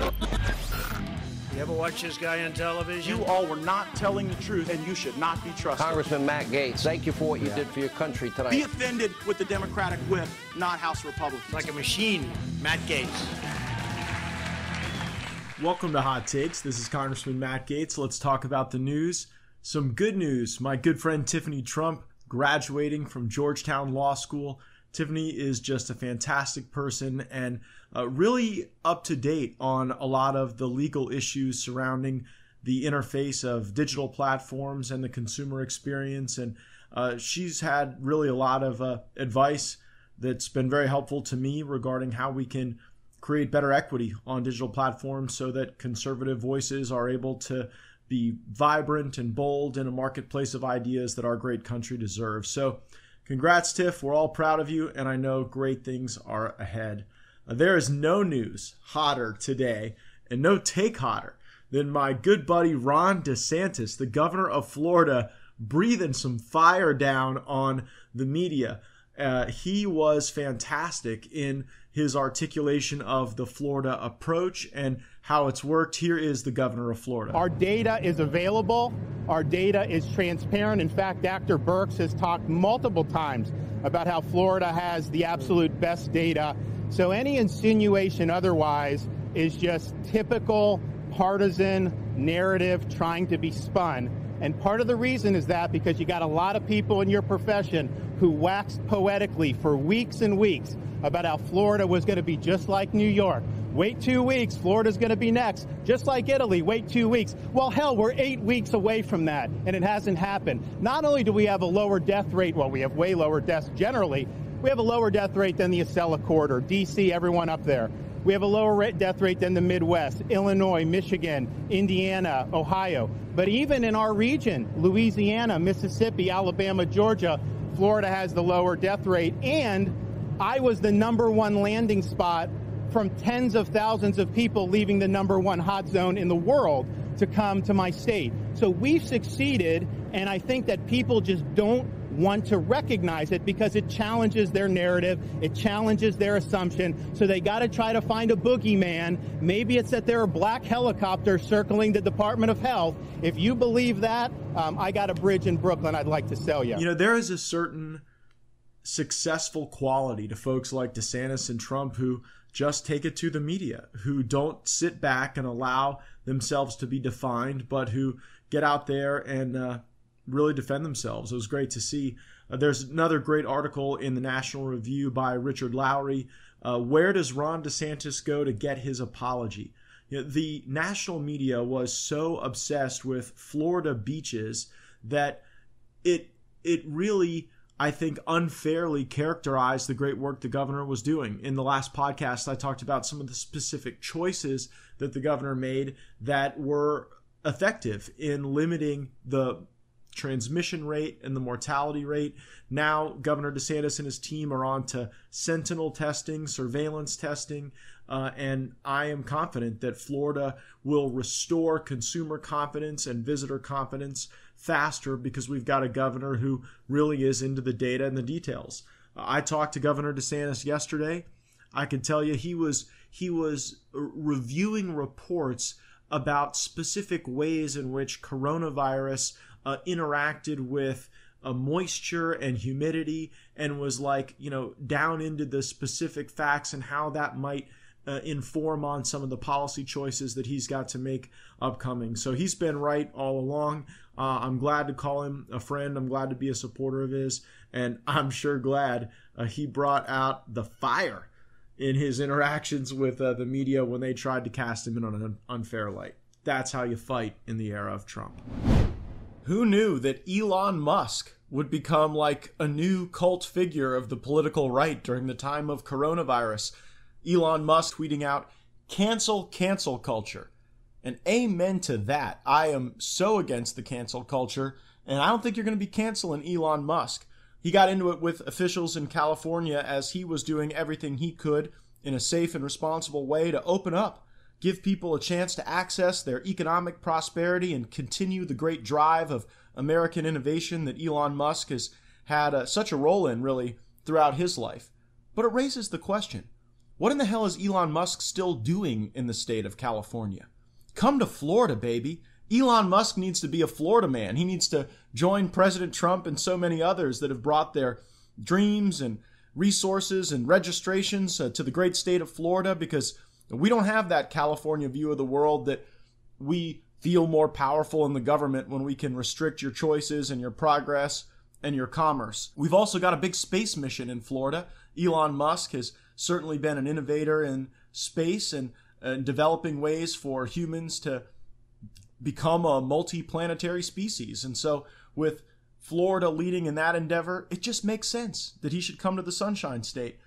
You ever watch this guy on television? You all were not telling the truth, and you should not be trusted. Congressman Matt Gaetz, thank you for what you did for your country tonight. Be offended with the Democratic whip, not House Republicans. like a machine, Matt Gaetz. Welcome to Hot Takes. This is Congressman Matt Gaetz. Let's talk about the news. Some good news. My good friend Tiffany Trump graduating from Georgetown Law School. Tiffany is just a fantastic person and uh, really up to date on a lot of the legal issues surrounding the interface of digital platforms and the consumer experience. And uh, she's had really a lot of uh, advice that's been very helpful to me regarding how we can create better equity on digital platforms so that conservative voices are able to be vibrant and bold in a marketplace of ideas that our great country deserves. So, congrats, Tiff. We're all proud of you, and I know great things are ahead. Uh, there is no news hotter today and no take hotter than my good buddy Ron DeSantis, the governor of Florida, breathing some fire down on the media. Uh, he was fantastic in his articulation of the Florida approach and how it's worked. Here is the governor of Florida. Our data is available. Our data is transparent. In fact, Dr. Birx has talked multiple times about how Florida has the absolute best data. So any insinuation otherwise is just typical partisan narrative trying to be spun. And part of the reason is that because you got a lot of people in your profession who waxed poetically for weeks and weeks about how Florida was going to be just like New York. Wait two weeks, Florida's going to be next. Just like Italy, wait two weeks. Well, hell, we're eight weeks away from that, and it hasn't happened. Not only do we have a lower death rate, well, we have way lower deaths generally, we have a lower death rate than the Acela Corridor, D.C., everyone up there. We have a lower death rate than the Midwest, Illinois, Michigan, Indiana, Ohio. But even in our region, Louisiana, Mississippi, Alabama, Georgia, Florida has the lower death rate. And I was the number one landing spot from tens of thousands of people leaving the number one hot zone in the world to come to my state. So we've succeeded, and I think that people just don't want to recognize it because it challenges their narrative, it challenges their assumption. So they got to try to find a boogeyman. Maybe it's that there are black helicopters circling the Department of Health. If you believe that, um, I got a bridge in Brooklyn I'd like to sell you. You know, there is a certain successful quality to folks like DeSantis and Trump who just take it to the media, who don't sit back and allow themselves to be defined, but who get out there and uh, really defend themselves. It was great to see. Uh, there's another great article in the National Review by Richard Lowry. Uh, where does Ron DeSantis go to get his apology? You know, the national media was so obsessed with Florida beaches that it it really I think unfairly characterized the great work the governor was doing. In the last podcast, I talked about some of the specific choices that the governor made that were effective in limiting the transmission rate and the mortality rate. Now, Governor DeSantis and his team are on to sentinel testing, surveillance testing, uh, and I am confident that Florida will restore consumer confidence and visitor confidence faster because we've got a governor who really is into the data and the details. Uh, I talked to Governor DeSantis yesterday. I can tell you he was he was reviewing reports about specific ways in which coronavirus uh, interacted with uh, moisture and humidity and was like, you know, down into the specific facts and how that might uh, inform on some of the policy choices that he's got to make upcoming. So he's been right all along. Uh, I'm glad to call him a friend. I'm glad to be a supporter of his. And I'm sure glad uh, he brought out the fire in his interactions with uh, the media when they tried to cast him in an unfair light. That's how you fight in the era of Trump. Who knew that Elon Musk would become like a new cult figure of the political right during the time of coronavirus? Elon Musk tweeting out, cancel cancel culture. And amen to that. I am so against the cancel culture, and I don't think you're going to be canceling Elon Musk. He got into it with officials in California as he was doing everything he could in a safe and responsible way to open up give people a chance to access their economic prosperity and continue the great drive of American innovation that Elon Musk has had uh, such a role in, really, throughout his life. But it raises the question What in the hell is Elon Musk still doing in the state of California? Come to Florida, baby. Elon Musk needs to be a Florida man. He needs to join President Trump and so many others that have brought their dreams and resources and registrations uh, to the great state of Florida because we don't have that California view of the world that we feel more powerful in the government when we can restrict your choices and your progress and your commerce. We've also got a big space mission in Florida. Elon Musk has certainly been an innovator in space and, and developing ways for humans to become a multi-planetary species. And so with Florida leading in that endeavor, it just makes sense that he should come to the Sunshine State.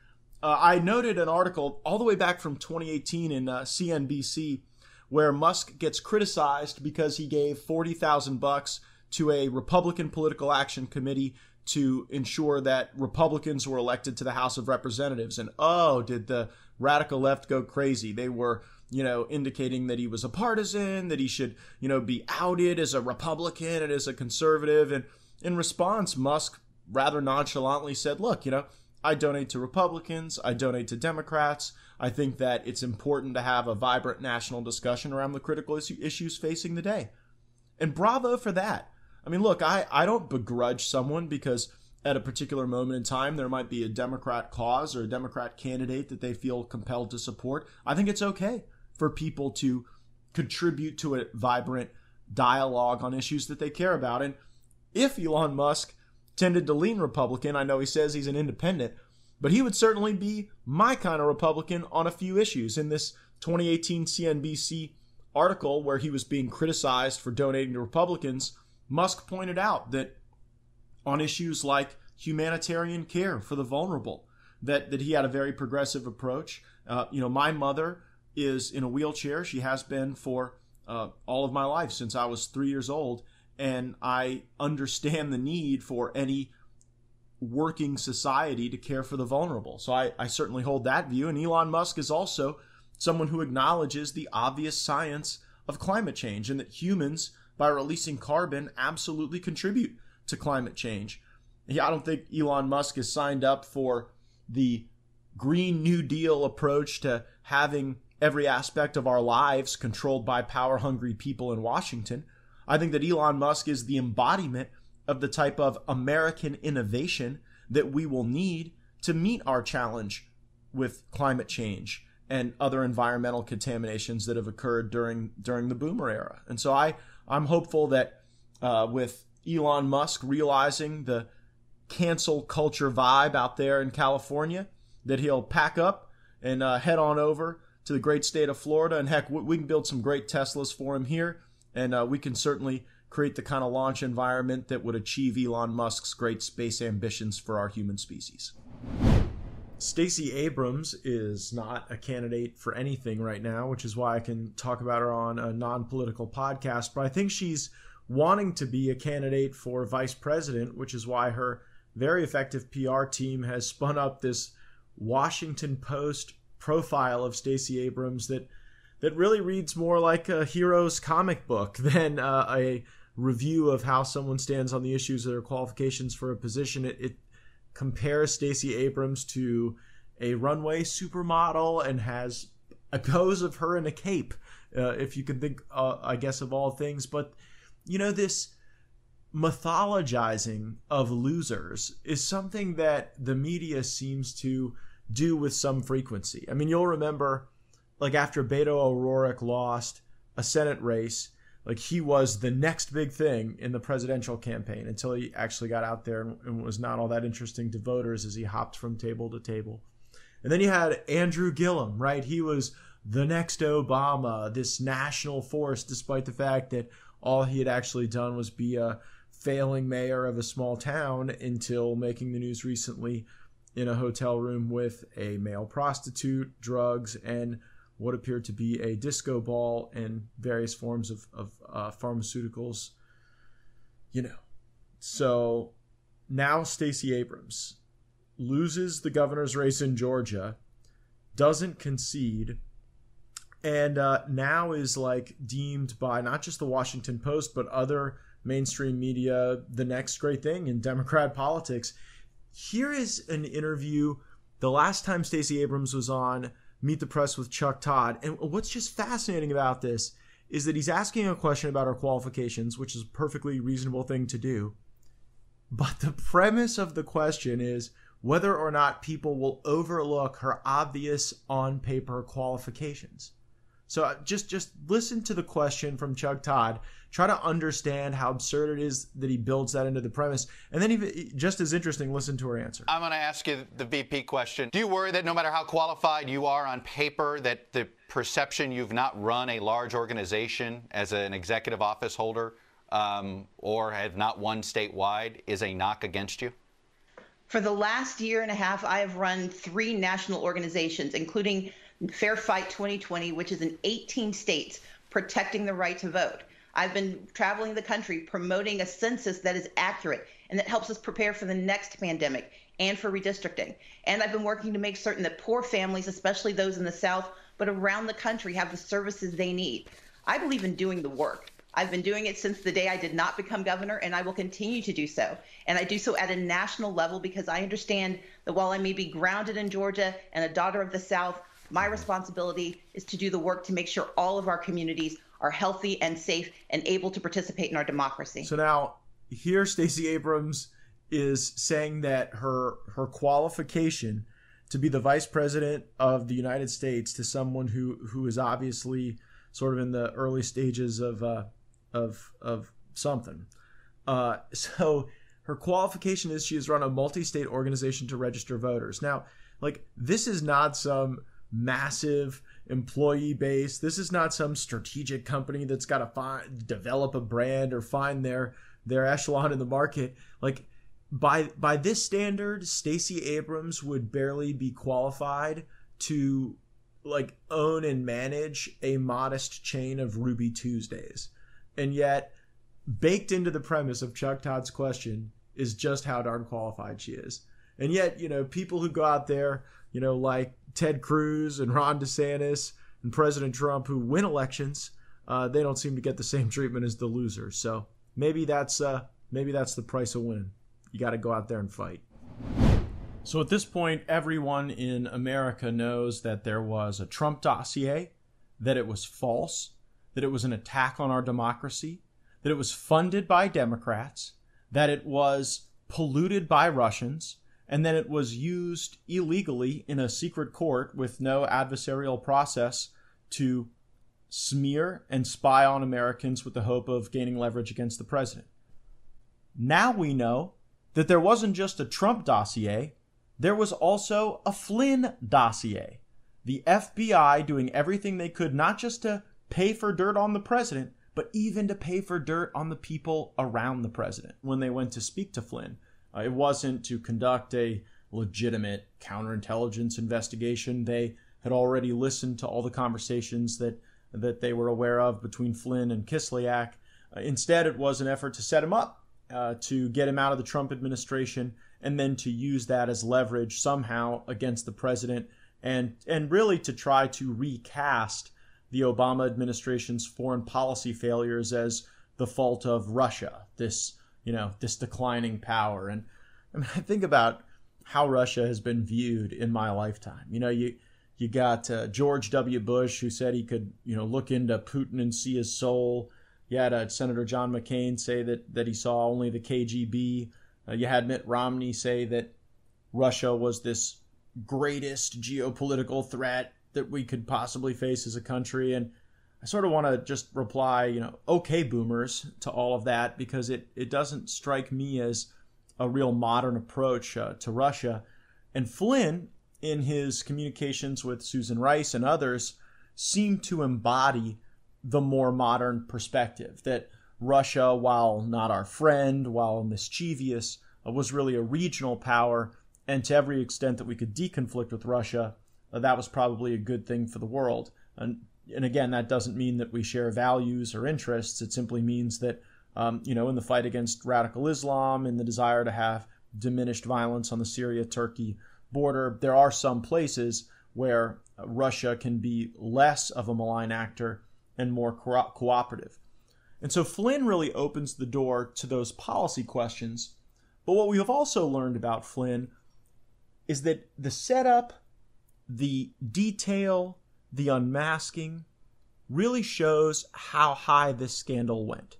Uh, I noted an article all the way back from 2018 in uh, CNBC where Musk gets criticized because he gave 40,000 bucks to a Republican political action committee to ensure that Republicans were elected to the House of Representatives. And oh, did the radical left go crazy? They were, you know, indicating that he was a partisan, that he should, you know, be outed as a Republican and as a conservative. And in response, Musk rather nonchalantly said, look, you know, I donate to Republicans, I donate to Democrats. I think that it's important to have a vibrant national discussion around the critical issues facing the day. And bravo for that. I mean, look, I, I don't begrudge someone because at a particular moment in time there might be a Democrat cause or a Democrat candidate that they feel compelled to support. I think it's okay for people to contribute to a vibrant dialogue on issues that they care about. And if Elon Musk tended to lean Republican, I know he says he's an independent, but he would certainly be my kind of Republican on a few issues. In this 2018 CNBC article where he was being criticized for donating to Republicans, Musk pointed out that on issues like humanitarian care for the vulnerable, that, that he had a very progressive approach. Uh, you know, my mother is in a wheelchair. She has been for uh, all of my life since I was three years old. And I understand the need for any working society to care for the vulnerable. So I, I certainly hold that view. And Elon Musk is also someone who acknowledges the obvious science of climate change and that humans by releasing carbon absolutely contribute to climate change. I don't think Elon Musk has signed up for the Green New Deal approach to having every aspect of our lives controlled by power hungry people in Washington. I think that Elon Musk is the embodiment of the type of American innovation that we will need to meet our challenge with climate change and other environmental contaminations that have occurred during during the boomer era. And so I I'm hopeful that uh, with Elon Musk realizing the cancel culture vibe out there in California, that he'll pack up and uh, head on over to the great state of Florida. And heck, we can build some great Teslas for him here, and uh, we can certainly create the kind of launch environment that would achieve Elon Musk's great space ambitions for our human species. Stacey Abrams is not a candidate for anything right now, which is why I can talk about her on a non political podcast. But I think she's wanting to be a candidate for vice president, which is why her very effective PR team has spun up this Washington Post profile of Stacey Abrams that that really reads more like a hero's comic book than uh, a review of how someone stands on the issues of their qualifications for a position. It, it compares Stacey Abrams to a runway supermodel and has a pose of her in a cape, uh, if you can think, uh, I guess, of all things. But, you know, this mythologizing of losers is something that the media seems to do with some frequency. I mean, you'll remember, like, after Beto O'Rourke lost a Senate race, like he was the next big thing in the presidential campaign until he actually got out there and, was not all that interesting to voters as he hopped from table to table. And then you had Andrew Gillum, right? He was the next Obama, this national force, despite the fact that all he had actually done was be a failing mayor of a small town until making the news recently in a hotel room with a male prostitute, drugs, and what appeared to be a disco ball and various forms of, of uh, pharmaceuticals. You know, so now Stacey Abrams loses the governor's race in Georgia, doesn't concede, and uh, now is like deemed by not just the Washington Post but other mainstream media the next great thing in Democrat politics. Here is an interview. The last time Stacey Abrams was on Meet the Press with Chuck Todd. And what's just fascinating about this is that he's asking a question about her qualifications, which is a perfectly reasonable thing to do. But the premise of the question is whether or not people will overlook her obvious on paper qualifications. So uh, just just listen to the question from Chuck Todd. Try to understand how absurd it is that he builds that into the premise, and then even just as interesting, listen to her answer. I'm going to ask you the VP question. Do you worry that no matter how qualified you are on paper, that the perception you've not run a large organization as an executive office holder um, or have not won statewide is a knock against you? For the last year and a half, I have run three national organizations, including Fair Fight 2020, which is in 18 states protecting the right to vote. I've been traveling the country promoting a census that is accurate and that helps us prepare for the next pandemic and for redistricting. And I've been working to make certain that poor families, especially those in the South, but around the country, have the services they need. I believe in doing the work. I've been doing it since the day I did not become governor, and I will continue to do so. And I do so at a national level because I understand that while I may be grounded in Georgia and a daughter of the South, my responsibility is to do the work to make sure all of our communities are healthy and safe and able to participate in our democracy. So now here Stacey Abrams is saying that her her qualification to be the vice president of the United States to someone who who is obviously sort of in the early stages of uh, of of something. Uh, so her qualification is she has run a multi-state organization to register voters. Now, like this is not some massive employee base. This is not some strategic company that's got to find develop a brand or find their their echelon in the market. Like by by this standard, Stacey Abrams would barely be qualified to like own and manage a modest chain of Ruby Tuesdays. And yet baked into the premise of Chuck Todd's question is just how darn qualified she is. And yet, you know, people who go out there, you know, like Ted Cruz and Ron DeSantis and President Trump who win elections, uh, they don't seem to get the same treatment as the losers. So maybe that's uh, maybe that's the price of winning. You got to go out there and fight. So at this point, everyone in America knows that there was a Trump dossier, that it was false, that it was an attack on our democracy, that it was funded by Democrats, that it was polluted by Russians, and then it was used illegally in a secret court with no adversarial process to smear and spy on Americans with the hope of gaining leverage against the president. Now we know that there wasn't just a Trump dossier, there was also a Flynn dossier. The FBI doing everything they could not just to pay for dirt on the president, but even to pay for dirt on the people around the president when they went to speak to Flynn. Uh, it wasn't to conduct a legitimate counterintelligence investigation. They had already listened to all the conversations that that they were aware of between Flynn and Kislyak. Uh, instead, it was an effort to set him up, uh, to get him out of the Trump administration, and then to use that as leverage somehow against the president, and and really to try to recast the Obama administration's foreign policy failures as the fault of Russia. This you know, this declining power. And I mean, I think about how Russia has been viewed in my lifetime. You know, you you got uh, George W. Bush who said he could, you know, look into Putin and see his soul. You had uh, Senator John McCain say that that he saw only the KGB. Uh, you had Mitt Romney say that Russia was this greatest geopolitical threat that we could possibly face as a country, and I sort of want to just reply, you know, okay, boomers, to all of that because it, it doesn't strike me as a real modern approach uh, to Russia. And Flynn, in his communications with Susan Rice and others, seemed to embody the more modern perspective that Russia, while not our friend, while mischievous, uh, was really a regional power. And to every extent that we could deconflict with Russia, uh, that was probably a good thing for the world. And and again, that doesn't mean that we share values or interests. It simply means that, um, you know, in the fight against radical Islam and the desire to have diminished violence on the Syria Turkey border, there are some places where Russia can be less of a malign actor and more co- cooperative. And so Flynn really opens the door to those policy questions. But what we have also learned about Flynn is that the setup the detail, the unmasking, really shows how high this scandal went.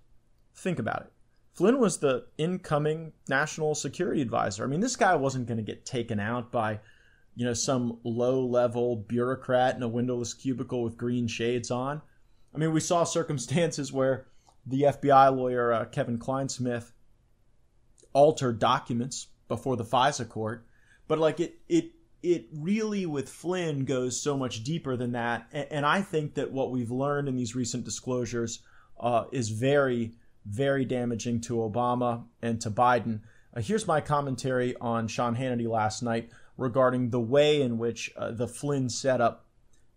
Think about it. Flynn was the incoming national security advisor. I mean, this guy wasn't going to get taken out by, you know, some low level bureaucrat in a windowless cubicle with green shades on. I mean, we saw circumstances where the FBI lawyer, uh, Kevin Clinesmith, altered documents before the FISA court. But like it, it, it really with Flynn goes so much deeper than that. And, I think that what we've learned in these recent disclosures uh, is very, very damaging to Obama and to Biden. Uh, here's my commentary on Sean Hannity last night regarding the way in which uh, the Flynn setup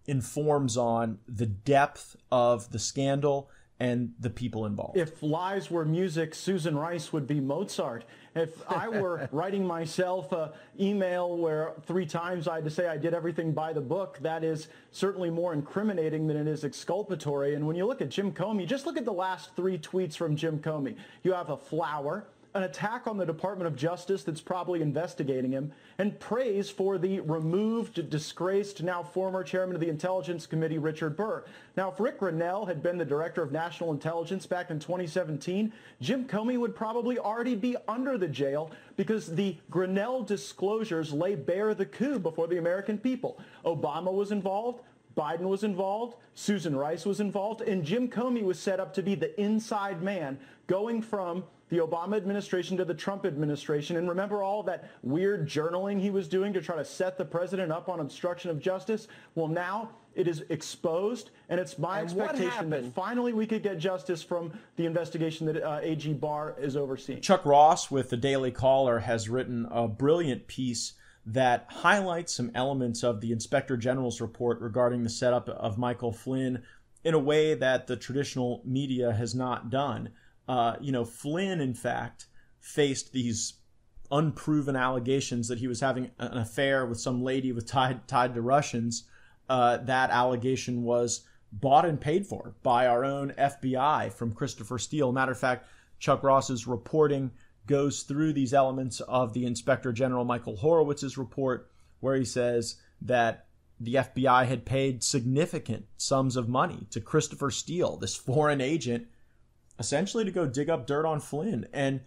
informs on the depth of the scandal and the people involved. If lies were music, Susan Rice would be Mozart. If I were writing myself an email where three times I had to say I did everything by the book, that is certainly more incriminating than it is exculpatory. And when you look at Jim Comey, just look at the last three tweets from Jim Comey. You have a flower, an attack on the Department of Justice that's probably investigating him, and praise for the removed, disgraced, now former chairman of the Intelligence Committee, Richard Burr. Now, if Rick Grenell had been the director of national intelligence back in 2017, Jim Comey would probably already be under the jail because the Grenell disclosures lay bare the coup before the American people. Obama was involved. Biden was involved, Susan Rice was involved, and Jim Comey was set up to be the inside man going from the Obama administration to the Trump administration. And remember all that weird journaling he was doing to try to set the president up on obstruction of justice? Well, now it is exposed, and it's my and expectation that finally we could get justice from the investigation that uh, AG Barr is overseeing. Chuck Ross with the Daily Caller has written a brilliant piece that highlights some elements of the Inspector General's report regarding the setup of Michael Flynn in a way that the traditional media has not done. Uh, you know, Flynn, in fact, faced these unproven allegations that he was having an affair with some lady with tied tied to Russians. Uh, that allegation was bought and paid for by our own FBI from Christopher Steele. Matter of fact, Chuck Ross's reporting goes through these elements of the Inspector General Michael Horowitz's report, where he says that the FBI had paid significant sums of money to Christopher Steele, this foreign agent essentially to go dig up dirt on Flynn. And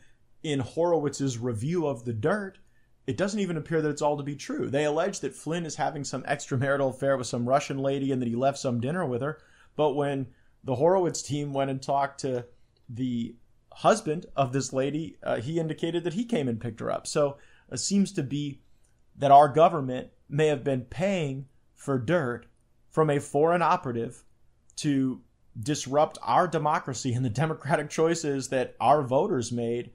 in Horowitz's review of the dirt, it doesn't even appear that it's all to be true. They allege that Flynn is having some extramarital affair with some Russian lady and that he left some dinner with her. But when the Horowitz team went and talked to the husband of this lady, uh, he indicated that he came and picked her up. So it seems to be that our government may have been paying for dirt from a foreign operative to disrupt our democracy and the democratic choices that our voters made.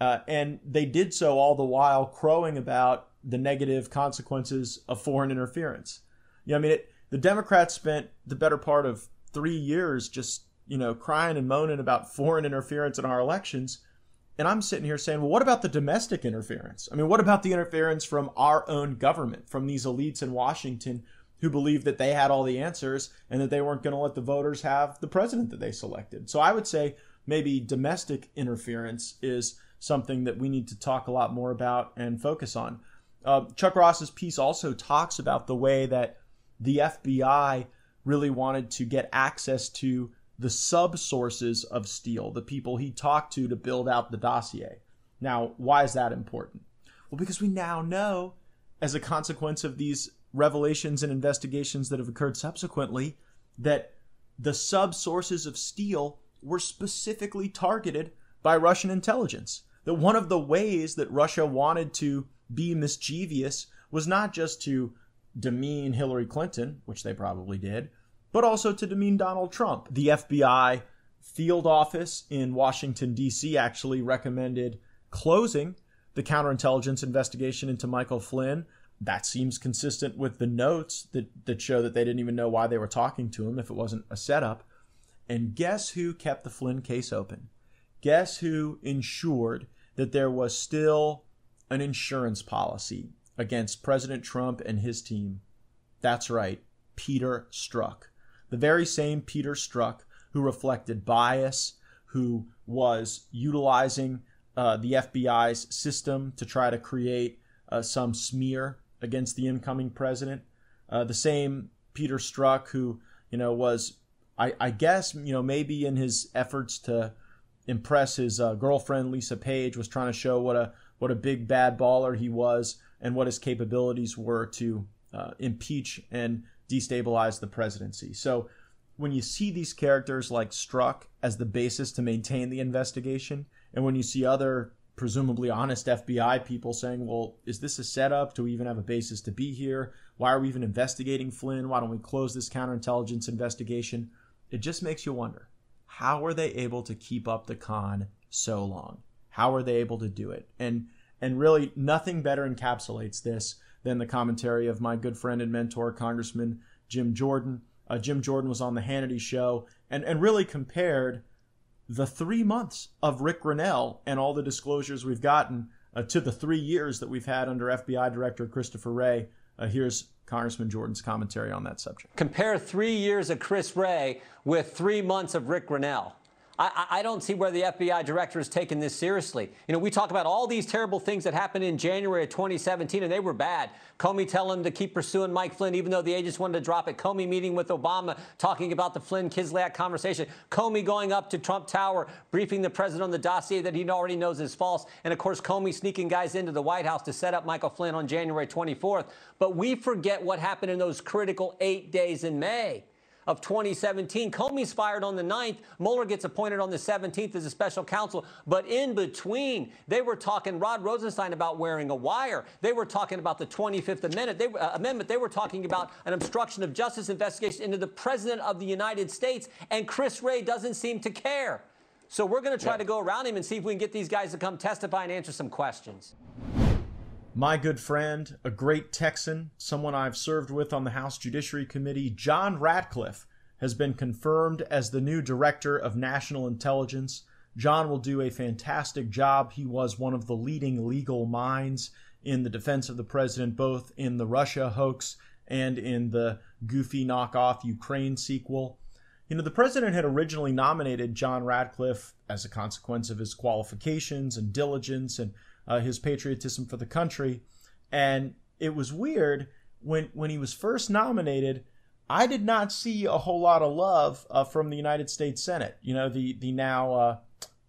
Uh, and they did so all the while crowing about the negative consequences of foreign interference. You know, I mean, it, the Democrats spent the better part of three years just, you know, crying and moaning about foreign interference in our elections. And I'm sitting here saying, well, what about the domestic interference? I mean, what about the interference from our own government, from these elites in Washington who believed that they had all the answers and that they weren't going to let the voters have the president that they selected. So I would say maybe domestic interference is something that we need to talk a lot more about and focus on. Uh, Chuck Ross's piece also talks about the way that the FBI really wanted to get access to the sub sources of Steele, the people he talked to to build out the dossier. Now, why is that important? Well, because we now know, as a consequence of these revelations and investigations that have occurred subsequently that the sub sources of Steele were specifically targeted by Russian intelligence. That one of the ways that Russia wanted to be mischievous was not just to demean Hillary Clinton, which they probably did, but also to demean Donald Trump. The FBI field office in Washington, D.C. actually recommended closing the counterintelligence investigation into Michael Flynn that seems consistent with the notes that, that show that they didn't even know why they were talking to him if it wasn't a setup. And guess who kept the Flynn case open? Guess who ensured that there was still an insurance policy against President Trump and his team? That's right, Peter Strzok. The very same Peter Strzok who reflected bias, who was utilizing uh, the FBI's system to try to create uh, some smear against the incoming president, uh, the same Peter Strzok who you know was I, I guess you know maybe in his efforts to impress his uh, girlfriend Lisa Page was trying to show what a what a big bad baller he was and what his capabilities were to uh, impeach and destabilize the presidency. So when you see these characters like Strzok as the basis to maintain the investigation, and when you see other presumably honest FBI people saying, well, is this a setup? Do we even have a basis to be here? Why are we even investigating Flynn? Why don't we close this counterintelligence investigation? It just makes you wonder how are they able to keep up the con so long? How are they able to do it? And and really nothing better encapsulates this than the commentary of my good friend and mentor, Congressman Jim Jordan. Uh, Jim Jordan was on the Hannity show and, and really compared the three months of Rick Grenell and all the disclosures we've gotten uh, to the three years that we've had under FBI Director Christopher Wray. Uh, here's Congressman Jordan's commentary on that subject. Compare three years of Chris Wray with three months of Rick Grenell. I, I, don't see where the FBI director is taking this seriously. You know, we talk about all these terrible things that happened in January of 2017, and they were bad. Comey telling to keep pursuing Mike Flynn, even though the agents wanted to drop it. Comey meeting with Obama, talking about the Flynn Kislyak conversation. Comey going up to Trump Tower, briefing the president on the dossier that he already knows is false. And of course, Comey sneaking guys into the White House to set up Michael Flynn on January 24th. But we forget what happened in those critical eight days in May of 2017. Comey's fired on the 9th. Mueller gets appointed on the 17th as a special counsel. But in between, they were talking Rod Rosenstein about wearing a wire. They were talking about the 25th Amendment. They, uh, amendment. They were talking about an obstruction of justice investigation into the President of the United States. And Chris Wray doesn't seem to care. So we're going to try yeah. to go around him and see if we can get these guys to come testify and answer some questions my good friend, a great Texan, someone I've served with on the House Judiciary Committee, John Ratcliffe, has been confirmed as the new Director of National Intelligence. John will do a fantastic job. He was one of the leading legal minds in the defense of the president, both in the Russia hoax and in the goofy knockoff Ukraine sequel. You know, the president had originally nominated John Ratcliffe as a consequence of his qualifications and diligence and uh, his patriotism for the country. And it was weird when when he was first nominated. I did not see a whole lot of love uh, from the United States Senate. You know, the the now uh,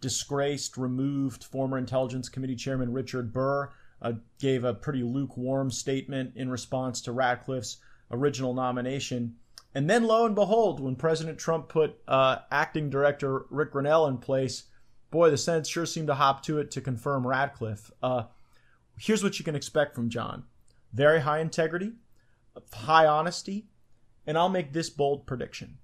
disgraced, removed former Intelligence Committee Chairman Richard Burr uh, gave a pretty lukewarm statement in response to Ratcliffe's original nomination. And then, lo and behold, when President Trump put uh, acting director Rick Grenell in place, boy, the Senate sure seemed to hop to it to confirm Ratcliffe. Uh, here's what you can expect from John very high integrity, high honesty, and I'll make this bold prediction.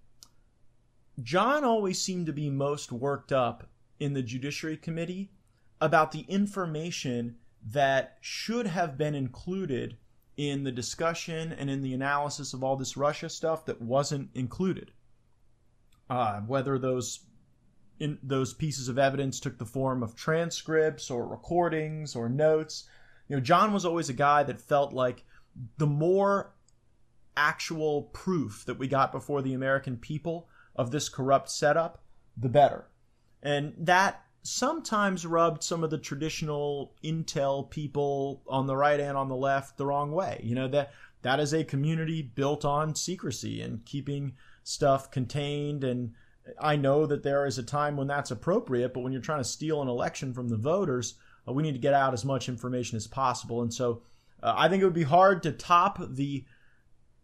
John always seemed to be most worked up in the Judiciary Committee about the information that should have been included in the discussion and in the analysis of all this Russia stuff that wasn't included. Uh, whether those in those pieces of evidence took the form of transcripts or recordings or notes. You know, John was always a guy that felt like the more actual proof that we got before the American people of this corrupt setup, the better. And that sometimes rubbed some of the traditional intel people on the right and on the left the wrong way. You know, that that is a community built on secrecy and keeping stuff contained and I know that there is a time when that's appropriate, but when you're trying to steal an election from the voters, uh, we need to get out as much information as possible. And so uh, I think it would be hard to top the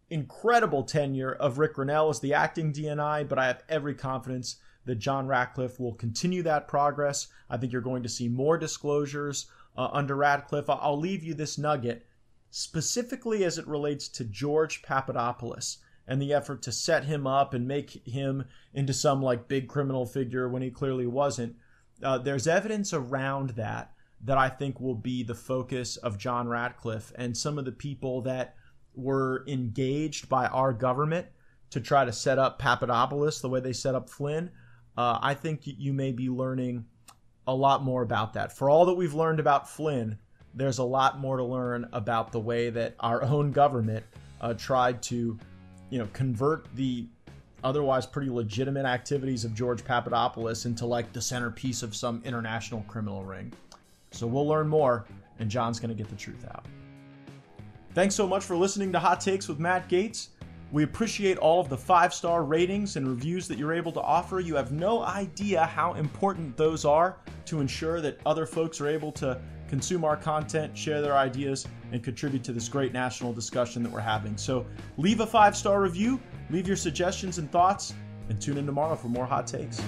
incredible tenure of Rick Grenell as the acting DNI, but I have every confidence that John Ratcliffe will continue that progress. I think you're going to see more disclosures uh, under Ratcliffe. I'll leave you this nugget specifically as it relates to George Papadopoulos and the effort to set him up and make him into some like big criminal figure when he clearly wasn't. Uh, there's evidence around that that I think will be the focus of John Ratcliffe and some of the people that were engaged by our government to try to set up Papadopoulos the way they set up Flynn. Uh, I think you may be learning a lot more about that. For all that we've learned about Flynn, there's a lot more to learn about the way that our own government uh, tried to you know, convert the otherwise pretty legitimate activities of George Papadopoulos into like the centerpiece of some international criminal ring. So we'll learn more, and John's going to get the truth out. Thanks so much for listening to Hot Takes with Matt Gaetz. We appreciate all of the five star ratings and reviews that you're able to offer. You have no idea how important those are to ensure that other folks are able to consume our content, share their ideas, and contribute to this great national discussion that we're having. So leave a five star review, leave your suggestions and thoughts, and tune in tomorrow for more hot takes.